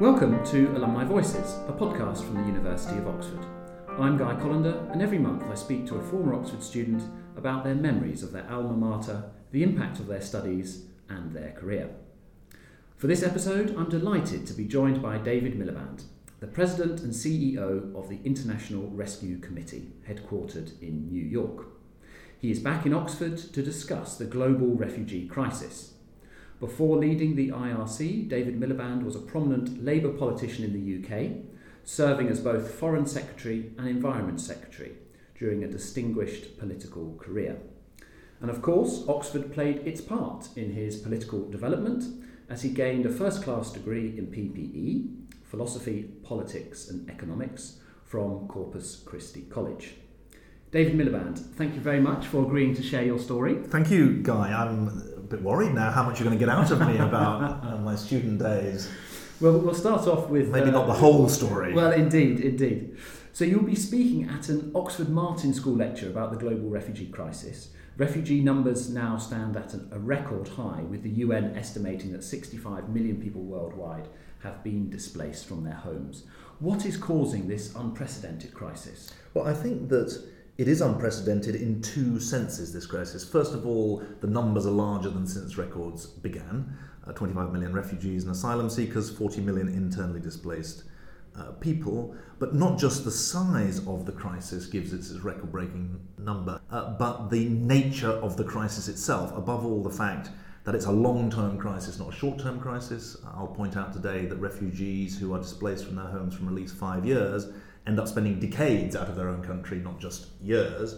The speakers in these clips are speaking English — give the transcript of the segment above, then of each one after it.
Welcome to Alumni Voices, a podcast from the University of Oxford. I'm Guy Collender, and every month I speak to a former Oxford student about their memories of their alma mater, the impact of their studies, and their career. For this episode, I'm delighted to be joined by David Miliband, the President and CEO of the International Rescue Committee, headquartered in New York. He is back in Oxford to discuss the global refugee crisis before leading the IRC, David Miliband was a prominent Labour politician in the UK, serving as both Foreign Secretary and Environment Secretary during a distinguished political career. And of course, Oxford played its part in his political development as he gained a first class degree in PPE, Philosophy, Politics and Economics, from Corpus Christi College. David Miliband, thank you very much for agreeing to share your story. Thank you, Guy. I'm bit worried now how much you're going to get out of me about uh, my student days. Well, we'll start off with maybe uh, not the whole story. Well, indeed, indeed. So you'll be speaking at an Oxford Martin School lecture about the global refugee crisis. Refugee numbers now stand at a record high, with the UN estimating that 65 million people worldwide have been displaced from their homes. What is causing this unprecedented crisis? Well, I think that it is unprecedented in two senses, this crisis. First of all, the numbers are larger than since records began uh, 25 million refugees and asylum seekers, 40 million internally displaced uh, people. But not just the size of the crisis gives it its record breaking number, uh, but the nature of the crisis itself. Above all, the fact that it's a long term crisis, not a short term crisis. I'll point out today that refugees who are displaced from their homes from at least five years end up spending decades out of their own country, not just years.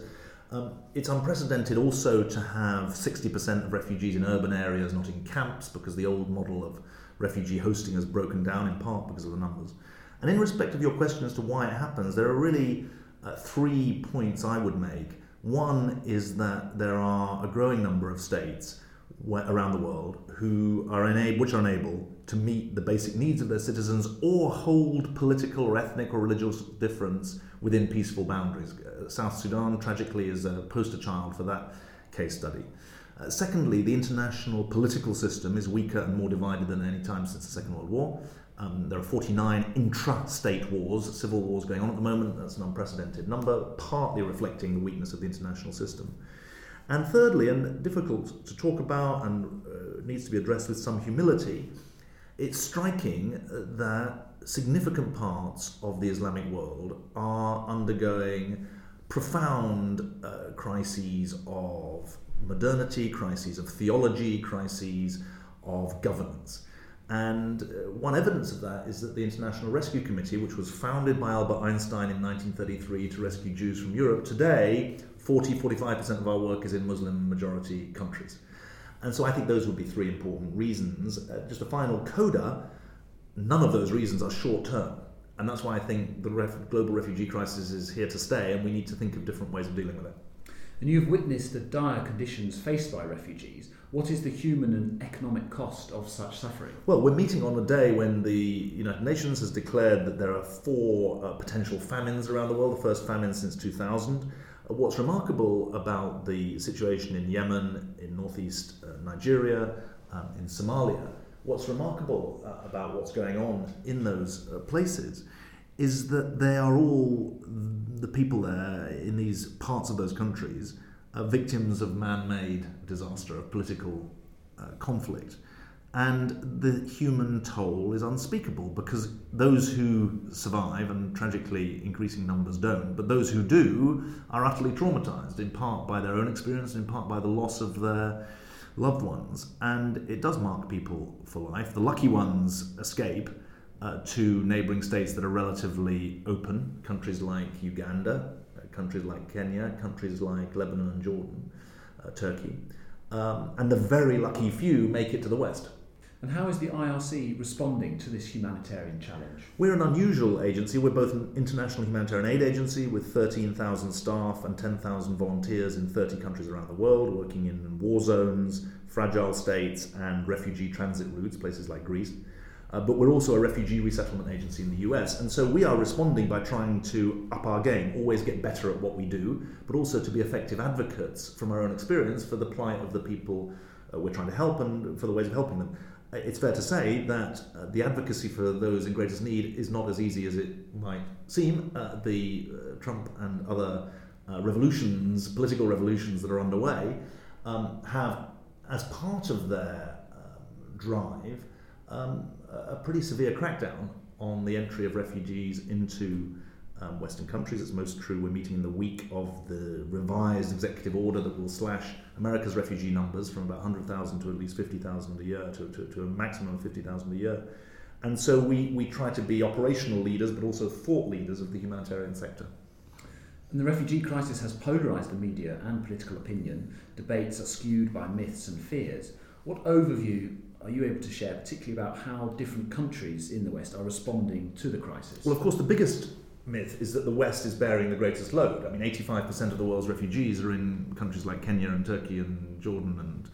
Um, it's unprecedented also to have 60% of refugees in urban areas, not in camps, because the old model of refugee hosting has broken down in part because of the numbers. And in respect of your question as to why it happens, there are really uh, three points I would make. One is that there are a growing number of states where, around the world who are unable, which are unable to meet the basic needs of their citizens or hold political or ethnic or religious difference within peaceful boundaries. Uh, South Sudan, tragically, is a poster child for that case study. Uh, secondly, the international political system is weaker and more divided than any time since the Second World War. Um, there are 49 intra state wars, civil wars going on at the moment. That's an unprecedented number, partly reflecting the weakness of the international system. And thirdly, and difficult to talk about and uh, needs to be addressed with some humility, it's striking that significant parts of the Islamic world are undergoing profound uh, crises of modernity, crises of theology, crises of governance. And uh, one evidence of that is that the International Rescue Committee, which was founded by Albert Einstein in 1933 to rescue Jews from Europe, today 40 45% of our work is in Muslim majority countries. And so I think those would be three important reasons. Uh, just a final coda none of those reasons are short term. And that's why I think the ref- global refugee crisis is here to stay, and we need to think of different ways of dealing with it. And you've witnessed the dire conditions faced by refugees. What is the human and economic cost of such suffering? Well, we're meeting on a day when the United Nations has declared that there are four uh, potential famines around the world, the first famine since 2000. What's remarkable about the situation in Yemen, in northeast uh, Nigeria, um, in Somalia, what's remarkable uh, about what's going on in those uh, places is that they are all the people there in these parts of those countries are victims of man-made disaster, of political uh, conflict. And the human toll is unspeakable because those who survive, and tragically increasing numbers don't, but those who do are utterly traumatized, in part by their own experience, in part by the loss of their loved ones. And it does mark people for life. The lucky ones escape uh, to neighboring states that are relatively open, countries like Uganda, uh, countries like Kenya, countries like Lebanon and Jordan, uh, Turkey. Um, and the very lucky few make it to the West. And how is the IRC responding to this humanitarian challenge? We're an unusual agency. We're both an international humanitarian aid agency with 13,000 staff and 10,000 volunteers in 30 countries around the world, working in war zones, fragile states, and refugee transit routes, places like Greece. Uh, but we're also a refugee resettlement agency in the US. And so we are responding by trying to up our game, always get better at what we do, but also to be effective advocates from our own experience for the plight of the people uh, we're trying to help and for the ways of helping them. It's fair to say that uh, the advocacy for those in greatest need is not as easy as it might seem. Uh, the uh, Trump and other uh, revolutions, political revolutions that are underway, um, have, as part of their um, drive, um, a pretty severe crackdown on the entry of refugees into um, Western countries. It's most true we're meeting in the week of the revised executive order that will slash America's refugee numbers from about 100,000 to at least 50,000 a year, to, to, to a maximum of 50,000 a year. And so we, we try to be operational leaders, but also thought leaders of the humanitarian sector. And the refugee crisis has polarised the media and political opinion. Debates are skewed by myths and fears. What overview are you able to share, particularly about how different countries in the West are responding to the crisis? Well, of course, the biggest myth is that the West is bearing the greatest load. I mean, 85% of the world's refugees are in countries like Kenya and Turkey and Jordan and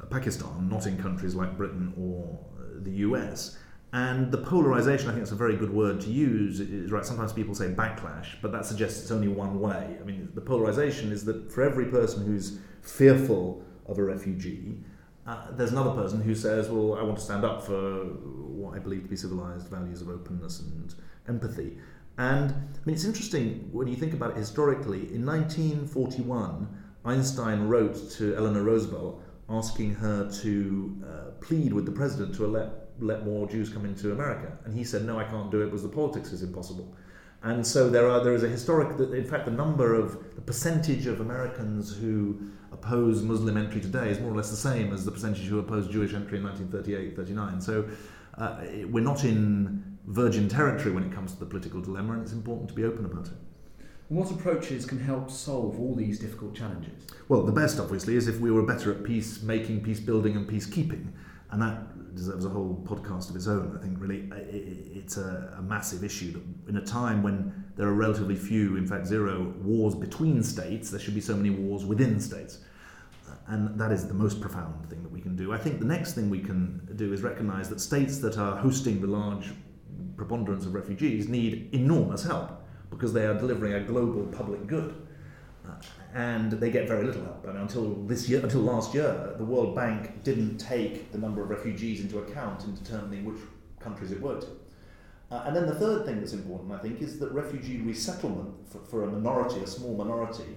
uh, Pakistan, not in countries like Britain or uh, the US. And the polarization, I think it's a very good word to use, is right. Sometimes people say backlash, but that suggests it's only one way. I mean, the polarization is that for every person who's fearful of a refugee, uh, there's another person who says, Well, I want to stand up for what I believe to be civilized values of openness and empathy. And I mean, it's interesting when you think about it historically. In 1941, Einstein wrote to Eleanor Roosevelt asking her to uh, plead with the president to let, let more Jews come into America. And he said, No, I can't do it because the politics is impossible. And so there, are, there is a historic, in fact, the number of, the percentage of Americans who oppose Muslim entry today is more or less the same as the percentage who opposed Jewish entry in 1938 39. So uh, we're not in virgin territory when it comes to the political dilemma, and it's important to be open about it. What approaches can help solve all these difficult challenges? Well, the best, obviously, is if we were better at peace making, peace building, and peacekeeping. And that deserves a whole podcast of its own, I think, really. It's a, a massive issue that in a time when there are relatively few, in fact, zero wars between states, there should be so many wars within states and that is the most profound thing that we can do. I think the next thing we can do is recognize that states that are hosting the large preponderance of refugees need enormous help because they are delivering a global public good. Uh, and they get very little help. I mean, until this year, until last year, the World Bank didn't take the number of refugees into account in determining which countries it worked. Uh, and then the third thing that's important, I think, is that refugee resettlement for, for a minority, a small minority,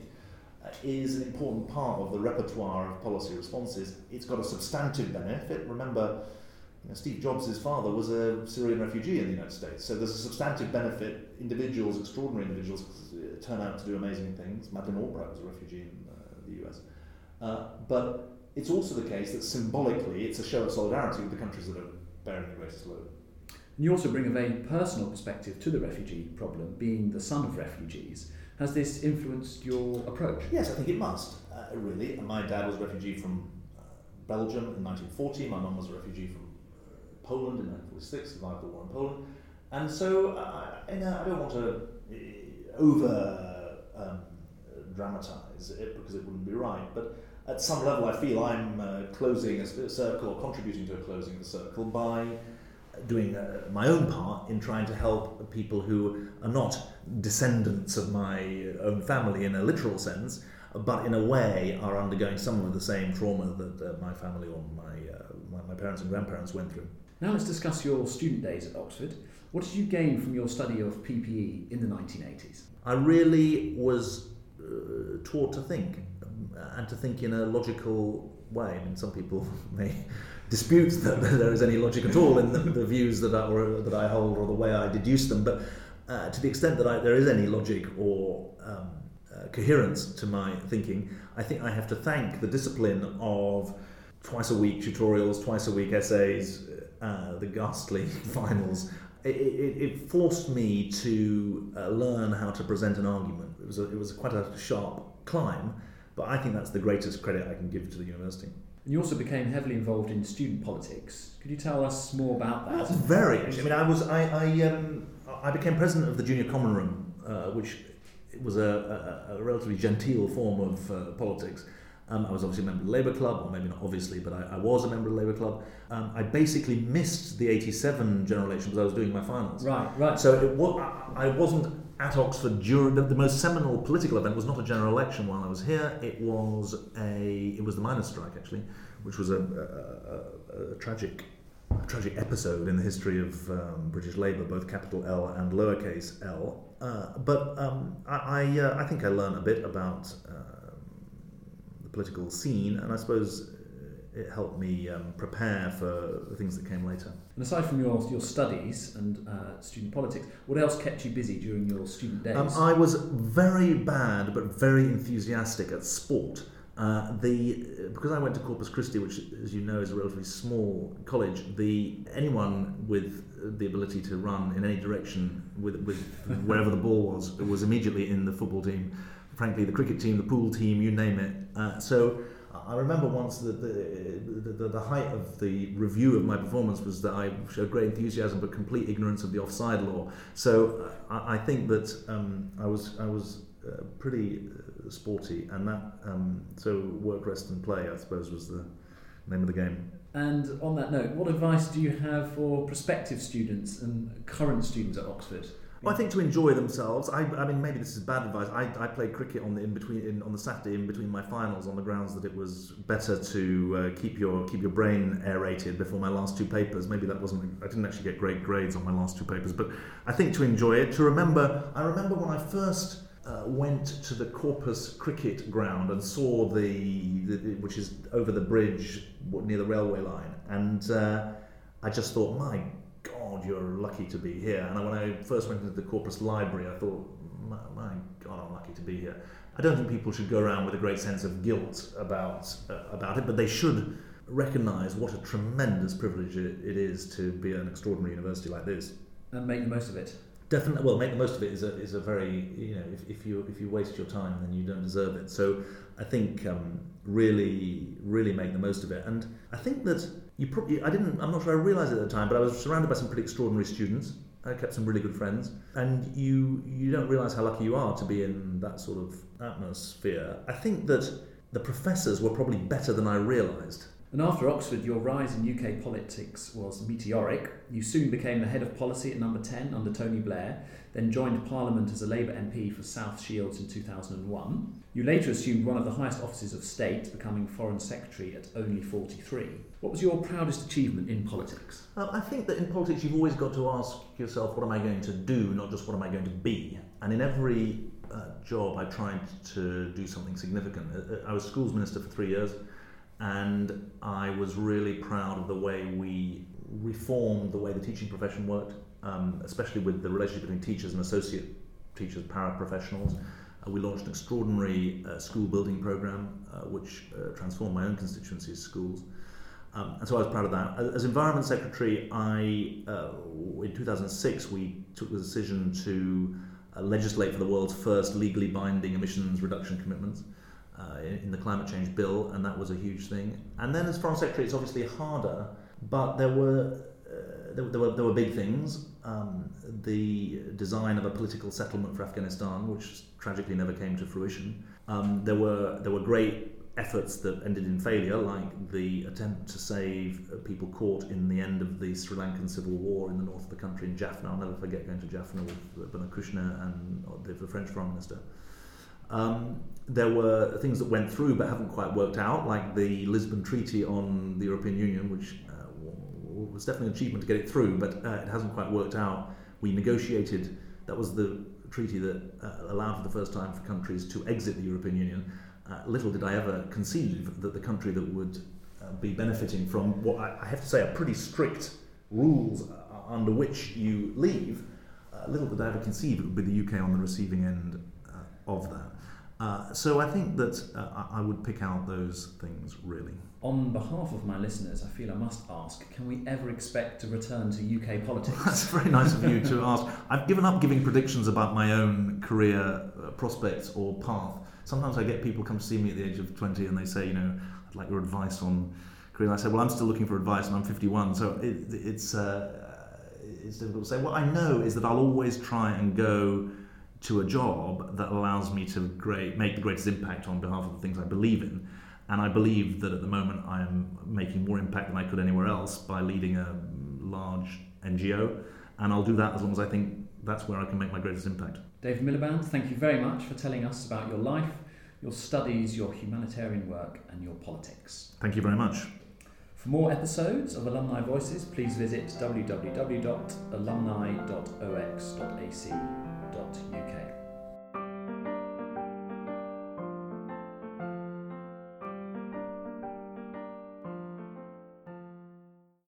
uh, is an important part of the repertoire of policy responses. It's got a substantive benefit. Remember, you know, Steve Jobs' father was a Syrian refugee in the United States, so there's a substantive benefit. Individuals, extraordinary individuals, turn out to do amazing things. Madeleine Albright was a refugee in uh, the US. Uh, but it's also the case that symbolically it's a show of solidarity with the countries that are bearing the greatest load. And you also bring a very personal perspective to the refugee problem, being the son of refugees. Has this influenced your approach? Yes, I think it must, uh, really. My dad was a refugee from uh, Belgium in 1940, my mum was a refugee from Poland in 1946, survived the war in Poland. And so I, I don't want to uh, over um, dramatize it because it wouldn't be right, but at some level I feel I'm uh, closing a circle or contributing to a closing of the circle by doing uh, my own part in trying to help people who are not descendants of my own family in a literal sense, but in a way are undergoing some of the same trauma that uh, my family or my, uh, my, my parents and grandparents went through. Now let's discuss your student days at Oxford. What did you gain from your study of PPE in the 1980s? I really was uh, taught to think uh, and to think in a logical way. I mean, some people may dispute that there is any logic at all in the, the views that I, that I hold or the way I deduce them, but uh, to the extent that I, there is any logic or um, uh, coherence to my thinking, I think I have to thank the discipline of twice a week tutorials, twice a week essays, uh, the ghastly finals, it, it, it, forced me to uh, learn how to present an argument. It was, a, it was quite a sharp climb, but I think that's the greatest credit I can give to the university. And you also became heavily involved in student politics. Could you tell us more about that? very. I mean, I was I I, um, I became president of the Junior Common Room, uh, which was a, a, a, relatively genteel form of uh, politics. Um, I was obviously a member of the Labour Club, or maybe not obviously, but I, I was a member of the Labour Club. Um, I basically missed the 87 general election because I was doing my finals. Right, right. So it was, I wasn't at Oxford during the, the, most seminal political event was not a general election while I was here. It was a it was the miners' strike actually, which was a, a, a, a tragic tragic episode in the history of um, British Labour, both capital L and lowercase l. Uh, but um, I, I, uh, I, think I learned a bit about um, the political scene, and I suppose it helped me um, prepare for the things that came later. And aside from your, your studies and uh, student politics, what else kept you busy during your student days? Um, I was very bad but very enthusiastic at sport. Uh, the because I went to Corpus Christi, which, as you know, is a relatively small college. The anyone with the ability to run in any direction with, with wherever the ball was was immediately in the football team. Frankly, the cricket team, the pool team, you name it. Uh, so I remember once that the, the, the, height of the review of my performance was that I showed great enthusiasm but complete ignorance of the offside law. So I, I think that um, I was I was uh, pretty uh, sporty, and that um, so work, rest, and play, I suppose, was the name of the game. And on that note, what advice do you have for prospective students and current students at Oxford? Well, I think to enjoy themselves. I, I mean, maybe this is bad advice. I, I played cricket on the in between in, on the Saturday in between my finals on the grounds that it was better to uh, keep your keep your brain aerated before my last two papers. Maybe that wasn't. I didn't actually get great grades on my last two papers, but I think to enjoy it, to remember. I remember when I first. Uh, went to the Corpus cricket ground and saw the, the, which is over the bridge near the railway line, and uh, I just thought, my God, you're lucky to be here. And when I first went into the Corpus Library, I thought, my, my God, I'm lucky to be here. I don't think people should go around with a great sense of guilt about uh, about it, but they should recognise what a tremendous privilege it, it is to be an extraordinary university like this. And make the most of it. Definitely, well, make the most of it is a, is a very you know if, if you if you waste your time then you don't deserve it. So I think um, really really make the most of it, and I think that you probably I didn't I'm not sure I realised it at the time, but I was surrounded by some pretty extraordinary students. I kept some really good friends, and you you don't realise how lucky you are to be in that sort of atmosphere. I think that the professors were probably better than I realised. And after Oxford, your rise in UK politics was meteoric. You soon became the head of policy at Number 10 under Tony Blair, then joined Parliament as a Labour MP for South Shields in 2001. You later assumed one of the highest offices of state, becoming Foreign Secretary at only 43. What was your proudest achievement in politics? Um, I think that in politics you've always got to ask yourself, what am I going to do, not just what am I going to be? And in every uh, job I tried to do something significant. Uh, uh, I was schools minister for three years and I was really proud of the way we reformed the way the teaching profession worked, um, especially with the relationship between teachers and associate teachers, paraprofessionals. Uh, we launched an extraordinary uh, school building program uh, which uh, transformed my own constituency's schools. Um, and so I was proud of that. As, Environment Secretary, I uh, in 2006 we took the decision to uh, legislate for the world's first legally binding emissions reduction commitments uh, in the climate change bill, and that was a huge thing. And then as foreign secretary, it's obviously harder, but there were uh, there, there, were there were big things. Um, the design of a political settlement for Afghanistan, which tragically never came to fruition. Um, there were there were great efforts that ended in failure, like the attempt to save people caught in the end of the Sri Lankan civil war in the north of the country in Jaffna. I'll never forget going to Jaffna with Bernard Kouchner and the French Foreign Minister. Um, there were things that went through but haven't quite worked out, like the Lisbon Treaty on the European Union, which uh, was definitely an achievement to get it through, but uh, it hasn't quite worked out. We negotiated, that was the treaty that uh, allowed for the first time for countries to exit the European Union. Uh, little did I ever conceive that the country that would uh, be benefiting from what I, I, have to say are pretty strict rules uh, under which you leave, little did I ever conceive it would be the UK on the receiving end of that. Uh, so I think that uh, I would pick out those things really. On behalf of my listeners, I feel I must ask: Can we ever expect to return to UK politics? That's very nice of you to ask. I've given up giving predictions about my own career uh, prospects or path. Sometimes I get people come to see me at the age of twenty and they say, you know, I'd like your advice on career. And I say, well, I'm still looking for advice, and I'm 51, so it, it's uh, it's difficult to say. What I know is that I'll always try and go to a job that allows me to great, make the greatest impact on behalf of the things I believe in. And I believe that at the moment I am making more impact than I could anywhere else by leading a large NGO. And I'll do that as long as I think that's where I can make my greatest impact. David Miliband, thank you very much for telling us about your life, your studies, your humanitarian work, and your politics. Thank you very much. For more episodes of Alumni Voices, please visit www.alumni.ox.ac www.ecom.uk.